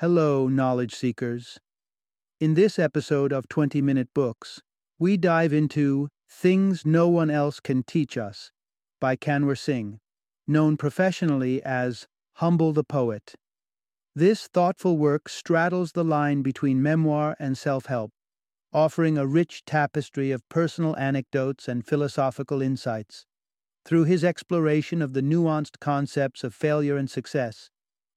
Hello, knowledge seekers. In this episode of 20 Minute Books, we dive into Things No One Else Can Teach Us by Kanwar Singh, known professionally as Humble the Poet. This thoughtful work straddles the line between memoir and self help, offering a rich tapestry of personal anecdotes and philosophical insights. Through his exploration of the nuanced concepts of failure and success,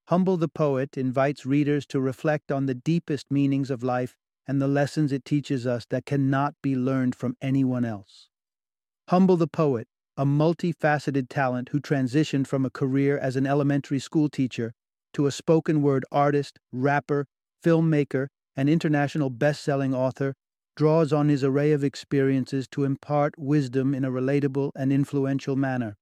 Humble the Poet invites readers to reflect on the deepest meanings of life and the lessons it teaches us that cannot be learned from anyone else. Humble the Poet, a multifaceted talent who transitioned from a career as an elementary school teacher to a spoken word artist, rapper, filmmaker, and international best selling author, draws on his array of experiences to impart wisdom in a relatable and influential manner.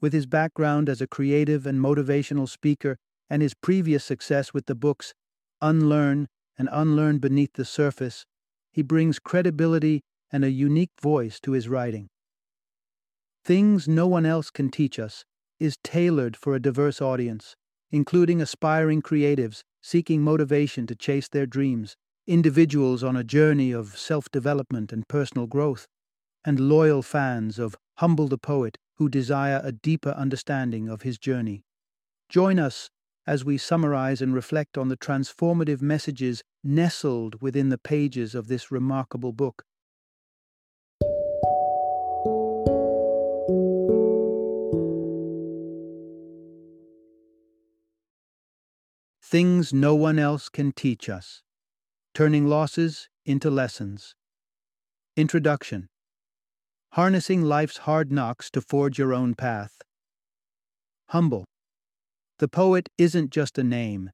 With his background as a creative and motivational speaker and his previous success with the books Unlearn and Unlearn Beneath the Surface, he brings credibility and a unique voice to his writing. Things No One Else Can Teach Us is tailored for a diverse audience, including aspiring creatives seeking motivation to chase their dreams individuals on a journey of self development and personal growth, and loyal fans of Humble the Poet who desire a deeper understanding of his journey. Join us as we summarize and reflect on the transformative messages nestled within the pages of this remarkable book. Things No One Else Can Teach Us Turning Losses into Lessons. Introduction Harnessing Life's Hard Knocks to Forge Your Own Path. Humble. The poet isn't just a name,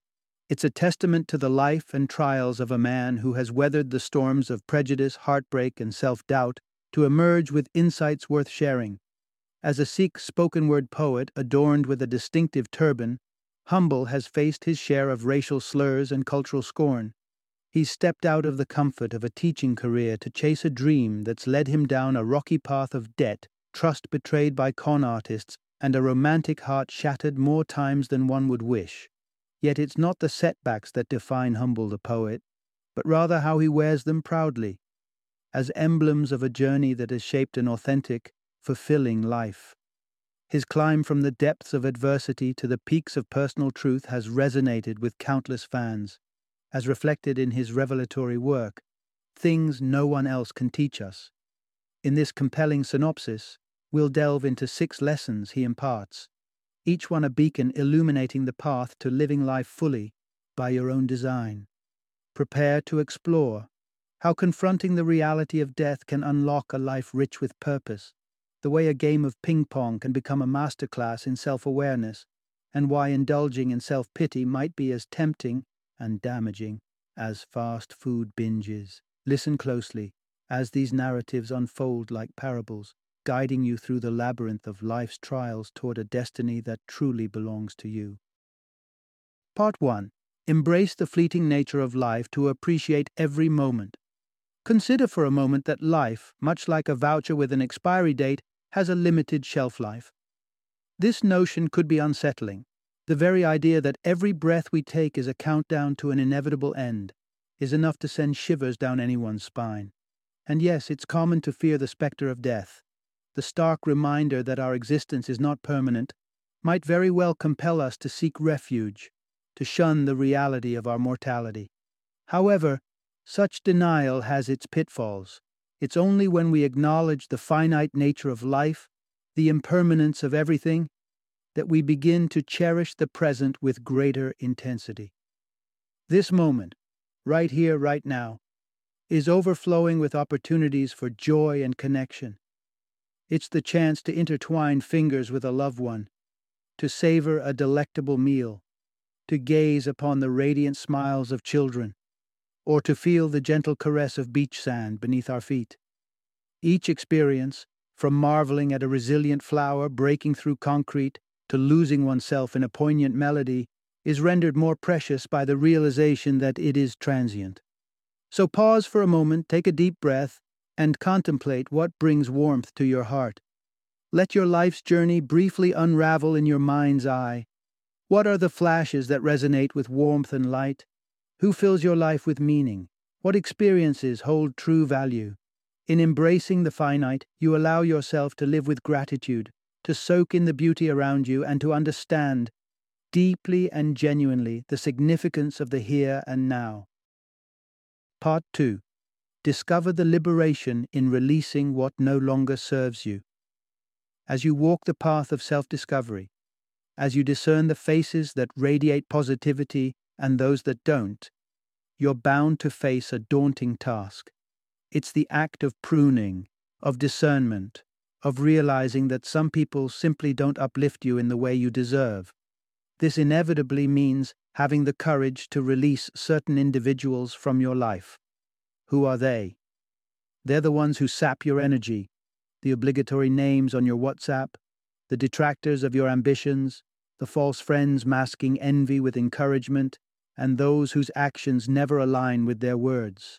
it's a testament to the life and trials of a man who has weathered the storms of prejudice, heartbreak, and self doubt to emerge with insights worth sharing. As a Sikh spoken word poet adorned with a distinctive turban, Humble has faced his share of racial slurs and cultural scorn. He stepped out of the comfort of a teaching career to chase a dream that's led him down a rocky path of debt, trust betrayed by con artists, and a romantic heart shattered more times than one would wish. Yet it's not the setbacks that define Humble the poet, but rather how he wears them proudly, as emblems of a journey that has shaped an authentic, fulfilling life. His climb from the depths of adversity to the peaks of personal truth has resonated with countless fans as reflected in his revelatory work, Things No One Else Can Teach Us. In this compelling synopsis, we'll delve into six lessons he imparts, each one a beacon illuminating the path to living life fully by your own design. Prepare to explore how confronting the reality of death can unlock a life rich with purpose, the way a game of ping pong can become a masterclass in self awareness, and why indulging in self pity might be as tempting and damaging as fast food binges. Listen closely as these narratives unfold like parables, guiding you through the labyrinth of life's trials toward a destiny that truly belongs to you. Part 1 Embrace the fleeting nature of life to appreciate every moment. Consider for a moment that life, much like a voucher with an expiry date, has a limited shelf life. This notion could be unsettling, the very idea that every breath we take is a countdown to an inevitable end is enough to send shivers down anyone's spine. And yes, it's common to fear the specter of death. The stark reminder that our existence is not permanent might very well compel us to seek refuge, to shun the reality of our mortality. However, such denial has its pitfalls. It's only when we acknowledge the finite nature of life, the impermanence of everything, that we begin to cherish the present with greater intensity. This moment, right here, right now, is overflowing with opportunities for joy and connection. It's the chance to intertwine fingers with a loved one, to savor a delectable meal, to gaze upon the radiant smiles of children, or to feel the gentle caress of beach sand beneath our feet. Each experience, from marveling at a resilient flower breaking through concrete to losing oneself in a poignant melody is rendered more precious by the realization that it is transient. So pause for a moment, take a deep breath, and contemplate what brings warmth to your heart. Let your life's journey briefly unravel in your mind's eye. What are the flashes that resonate with warmth and light? Who fills your life with meaning? What experiences hold true value? In embracing the finite, you allow yourself to live with gratitude, to soak in the beauty around you, and to understand, deeply and genuinely, the significance of the here and now. Part 2 Discover the liberation in releasing what no longer serves you. As you walk the path of self discovery, as you discern the faces that radiate positivity and those that don't, you're bound to face a daunting task. It's the act of pruning, of discernment, of realizing that some people simply don't uplift you in the way you deserve. This inevitably means having the courage to release certain individuals from your life. Who are they? They're the ones who sap your energy, the obligatory names on your WhatsApp, the detractors of your ambitions, the false friends masking envy with encouragement, and those whose actions never align with their words.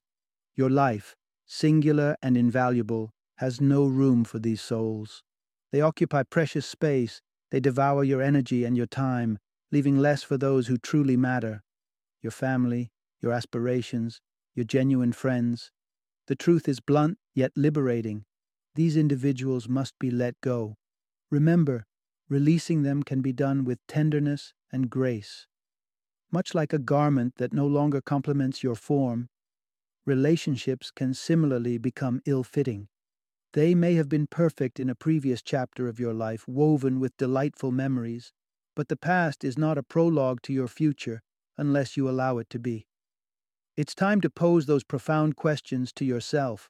Your life, singular and invaluable, has no room for these souls. They occupy precious space, they devour your energy and your time, leaving less for those who truly matter your family, your aspirations, your genuine friends. The truth is blunt yet liberating. These individuals must be let go. Remember, Releasing them can be done with tenderness and grace. Much like a garment that no longer complements your form, relationships can similarly become ill fitting. They may have been perfect in a previous chapter of your life, woven with delightful memories, but the past is not a prologue to your future unless you allow it to be. It's time to pose those profound questions to yourself.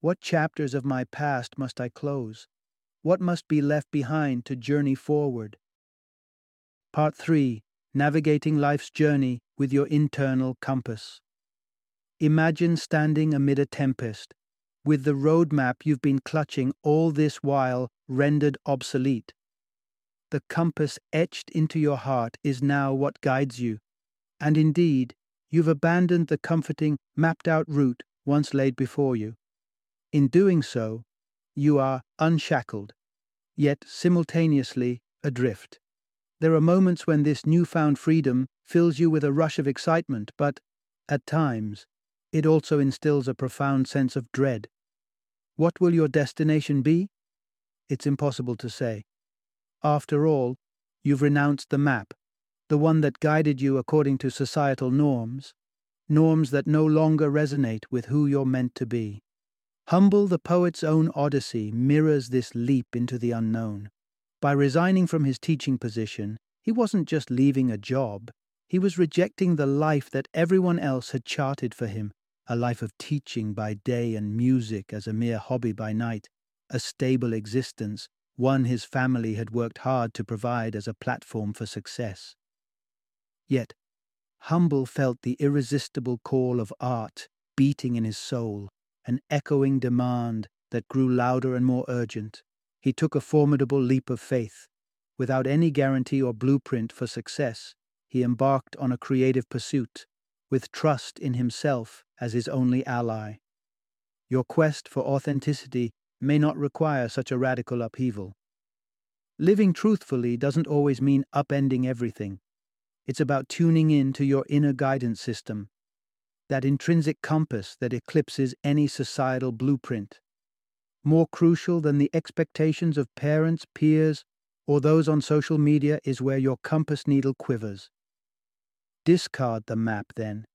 What chapters of my past must I close? What must be left behind to journey forward? Part 3 Navigating Life's Journey with Your Internal Compass. Imagine standing amid a tempest, with the roadmap you've been clutching all this while rendered obsolete. The compass etched into your heart is now what guides you, and indeed, you've abandoned the comforting, mapped out route once laid before you. In doing so, you are unshackled, yet simultaneously adrift. There are moments when this newfound freedom fills you with a rush of excitement, but, at times, it also instills a profound sense of dread. What will your destination be? It's impossible to say. After all, you've renounced the map, the one that guided you according to societal norms, norms that no longer resonate with who you're meant to be. Humble the poet's own Odyssey mirrors this leap into the unknown. By resigning from his teaching position, he wasn't just leaving a job, he was rejecting the life that everyone else had charted for him a life of teaching by day and music as a mere hobby by night, a stable existence, one his family had worked hard to provide as a platform for success. Yet, Humble felt the irresistible call of art beating in his soul an echoing demand that grew louder and more urgent. He took a formidable leap of faith. Without any guarantee or blueprint for success, he embarked on a creative pursuit, with trust in himself as his only ally. Your quest for authenticity may not require such a radical upheaval. Living truthfully doesn't always mean upending everything. It's about tuning in to your inner guidance system that intrinsic compass that eclipses any societal blueprint. More crucial than the expectations of parents, peers, or those on social media is where your compass needle quivers. Discard the map, then,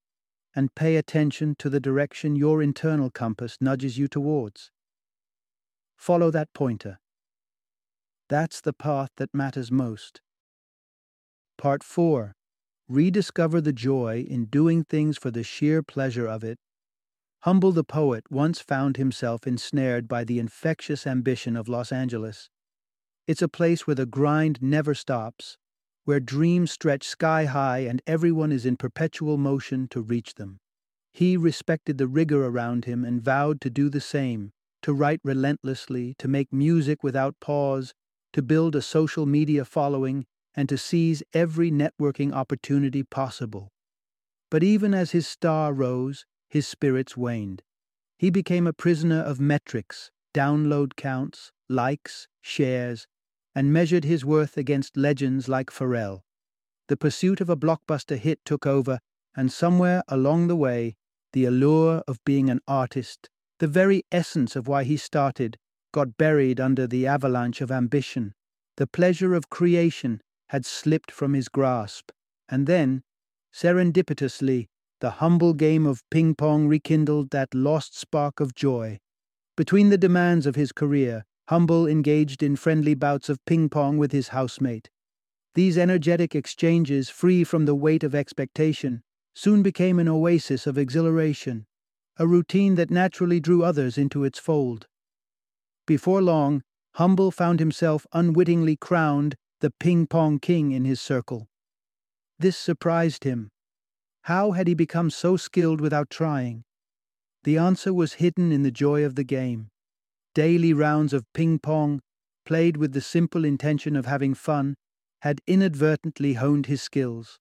and pay attention to the direction your internal compass nudges you towards. Follow that pointer. That's the path that matters most. Part 4 rediscover the joy in doing things for the sheer pleasure of it. Humble the poet once found himself ensnared by the infectious ambition of Los Angeles. It's a place where the grind never stops, where dreams stretch sky high and everyone is in perpetual motion to reach them. He respected the rigor around him and vowed to do the same, to write relentlessly, to make music without pause, to build a social media following, and to seize every networking opportunity possible. But even as his star rose, his spirits waned. He became a prisoner of metrics, download counts, likes, shares, and measured his worth against legends like Pharrell. the pursuit of a blockbuster hit took over, and somewhere along the way, the allure of being an artist, the very essence of why he started, got buried under the avalanche of ambition. The pleasure of creation had slipped from his grasp, and then, serendipitously, the humble game of ping pong rekindled that lost spark of joy. Between the demands of his career, Humble engaged in friendly bouts of ping pong with his housemate. These energetic exchanges, free from the weight of expectation, soon became an oasis of exhilaration, a routine that naturally drew others into its fold. Before long, Humble found himself unwittingly crowned the ping pong king in his circle. This surprised him. How had he become so skilled without trying? The answer was hidden in the joy of the game. Daily rounds of ping pong, played with the simple intention of having fun, had inadvertently honed his skills.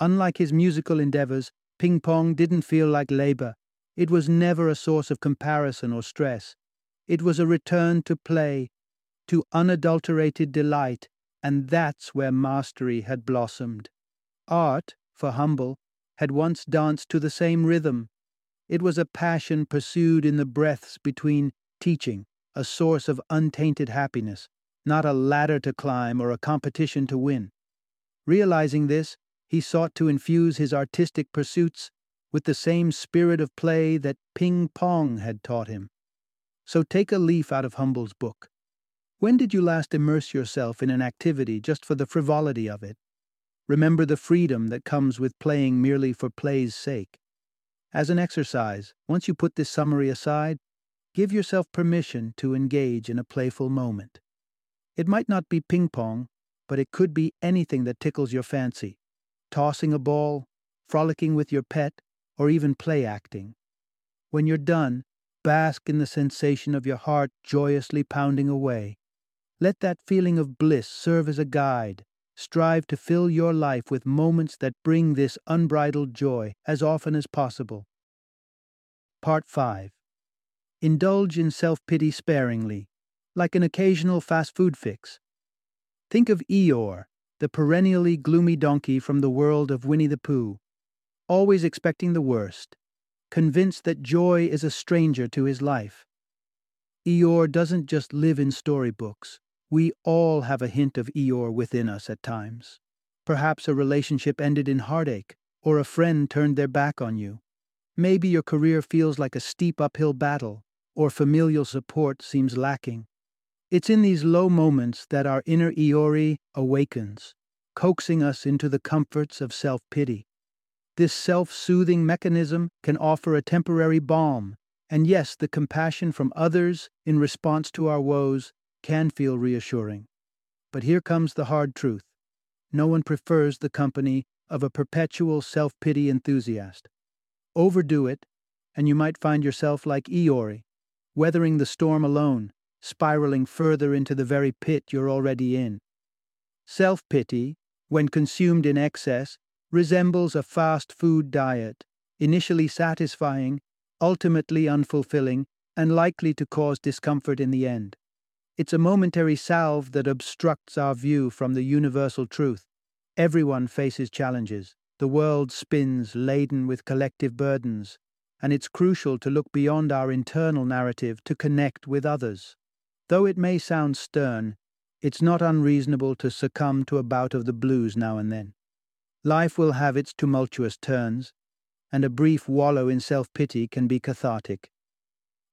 Unlike his musical endeavors, ping pong didn't feel like labor. It was never a source of comparison or stress. It was a return to play, to unadulterated delight, and that's where mastery had blossomed. Art, for Humble, had once danced to the same rhythm. It was a passion pursued in the breaths between teaching, a source of untainted happiness, not a ladder to climb or a competition to win. Realizing this, he sought to infuse his artistic pursuits with the same spirit of play that ping pong had taught him. So take a leaf out of Humble's book. When did you last immerse yourself in an activity just for the frivolity of it? Remember the freedom that comes with playing merely for play's sake. As an exercise, once you put this summary aside, give yourself permission to engage in a playful moment. It might not be ping pong, but it could be anything that tickles your fancy tossing a ball, frolicking with your pet, or even play acting. When you're done, bask in the sensation of your heart joyously pounding away. Let that feeling of bliss serve as a guide. Strive to fill your life with moments that bring this unbridled joy as often as possible. Part 5 Indulge in self pity sparingly, like an occasional fast food fix. Think of Eeyore, the perennially gloomy donkey from the world of Winnie the Pooh, always expecting the worst, convinced that joy is a stranger to his life. Eeyore doesn't just live in storybooks. We all have a hint of Eeyore within us at times. Perhaps a relationship ended in heartache, or a friend turned their back on you. Maybe your career feels like a steep uphill battle, or familial support seems lacking. It's in these low moments that our inner Eeyore awakens, coaxing us into the comforts of self pity. This self soothing mechanism can offer a temporary balm, and yes, the compassion from others in response to our woes can feel reassuring. But here comes the hard truth no one prefers the company of a perpetual self pity enthusiast. Overdo it, and you might find yourself like Eeyore, weathering the storm alone spiraling further into the very pit you're already in. Self pity, when consumed in excess, resembles a fast food diet, initially satisfying, ultimately unfulfilling, and likely to cause discomfort in the end. It's a momentary salve that obstructs our view from the universal truth. Everyone faces challenges. The world spins laden with collective burdens, and it's crucial to look beyond our internal narrative to connect with others. Though it may sound stern, it's not unreasonable to succumb to a bout of the blues now and then. Life will have its tumultuous turns, and a brief wallow in self pity can be cathartic.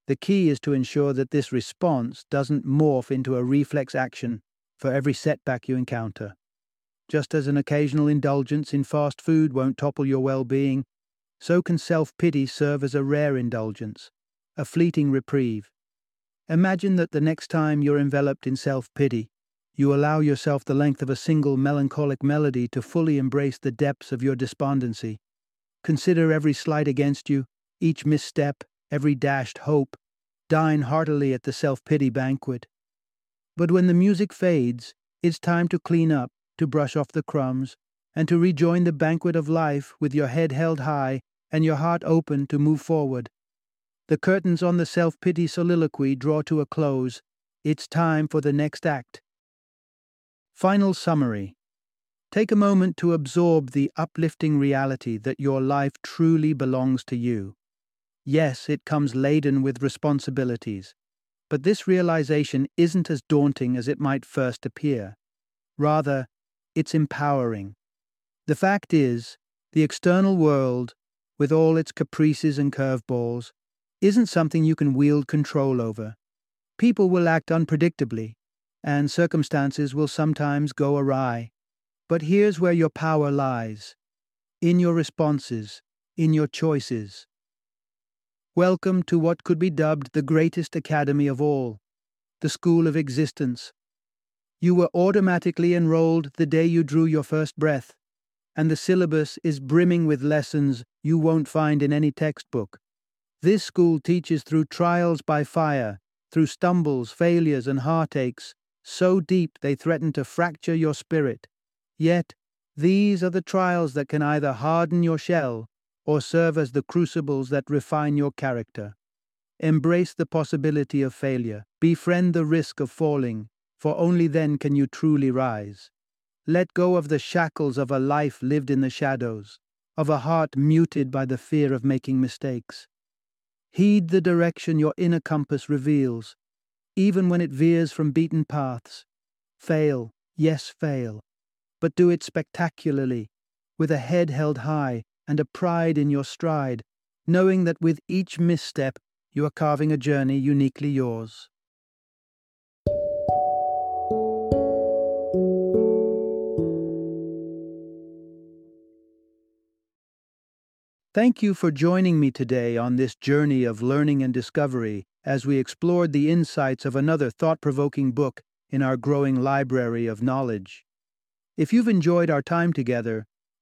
The key is to ensure that this response doesn't morph into a reflex action for every setback you encounter. Just as an occasional indulgence in fast food won't topple your well being, so can self pity serve as a rare indulgence, a fleeting reprieve. Imagine that the next time you're enveloped in self pity, you allow yourself the length of a single melancholic melody to fully embrace the depths of your despondency. Consider every slight against you, each misstep, every dashed hope. Dine heartily at the self pity banquet. But when the music fades, it's time to clean up, to brush off the crumbs, and to rejoin the banquet of life with your head held high and your heart open to move forward. The curtains on the self pity soliloquy draw to a close. It's time for the next act. Final summary Take a moment to absorb the uplifting reality that your life truly belongs to you. Yes, it comes laden with responsibilities, but this realization isn't as daunting as it might first appear. Rather, it's empowering. The fact is, the external world, with all its caprices and curveballs, isn't something you can wield control over. People will act unpredictably, and circumstances will sometimes go awry. But here's where your power lies in your responses, in your choices. Welcome to what could be dubbed the greatest academy of all, the School of Existence. You were automatically enrolled the day you drew your first breath, and the syllabus is brimming with lessons you won't find in any textbook. This school teaches through trials by fire, through stumbles, failures, and heartaches, so deep they threaten to fracture your spirit. Yet, these are the trials that can either harden your shell or serve as the crucibles that refine your character. Embrace the possibility of failure, befriend the risk of falling, for only then can you truly rise. Let go of the shackles of a life lived in the shadows, of a heart muted by the fear of making mistakes. Heed the direction your inner compass reveals, even when it veers from beaten paths. Fail, yes, fail, but do it spectacularly, with a head held high and a pride in your stride, knowing that with each misstep you are carving a journey uniquely yours. Thank you for joining me today on this journey of learning and discovery as we explored the insights of another thought provoking book in our growing library of knowledge. If you've enjoyed our time together,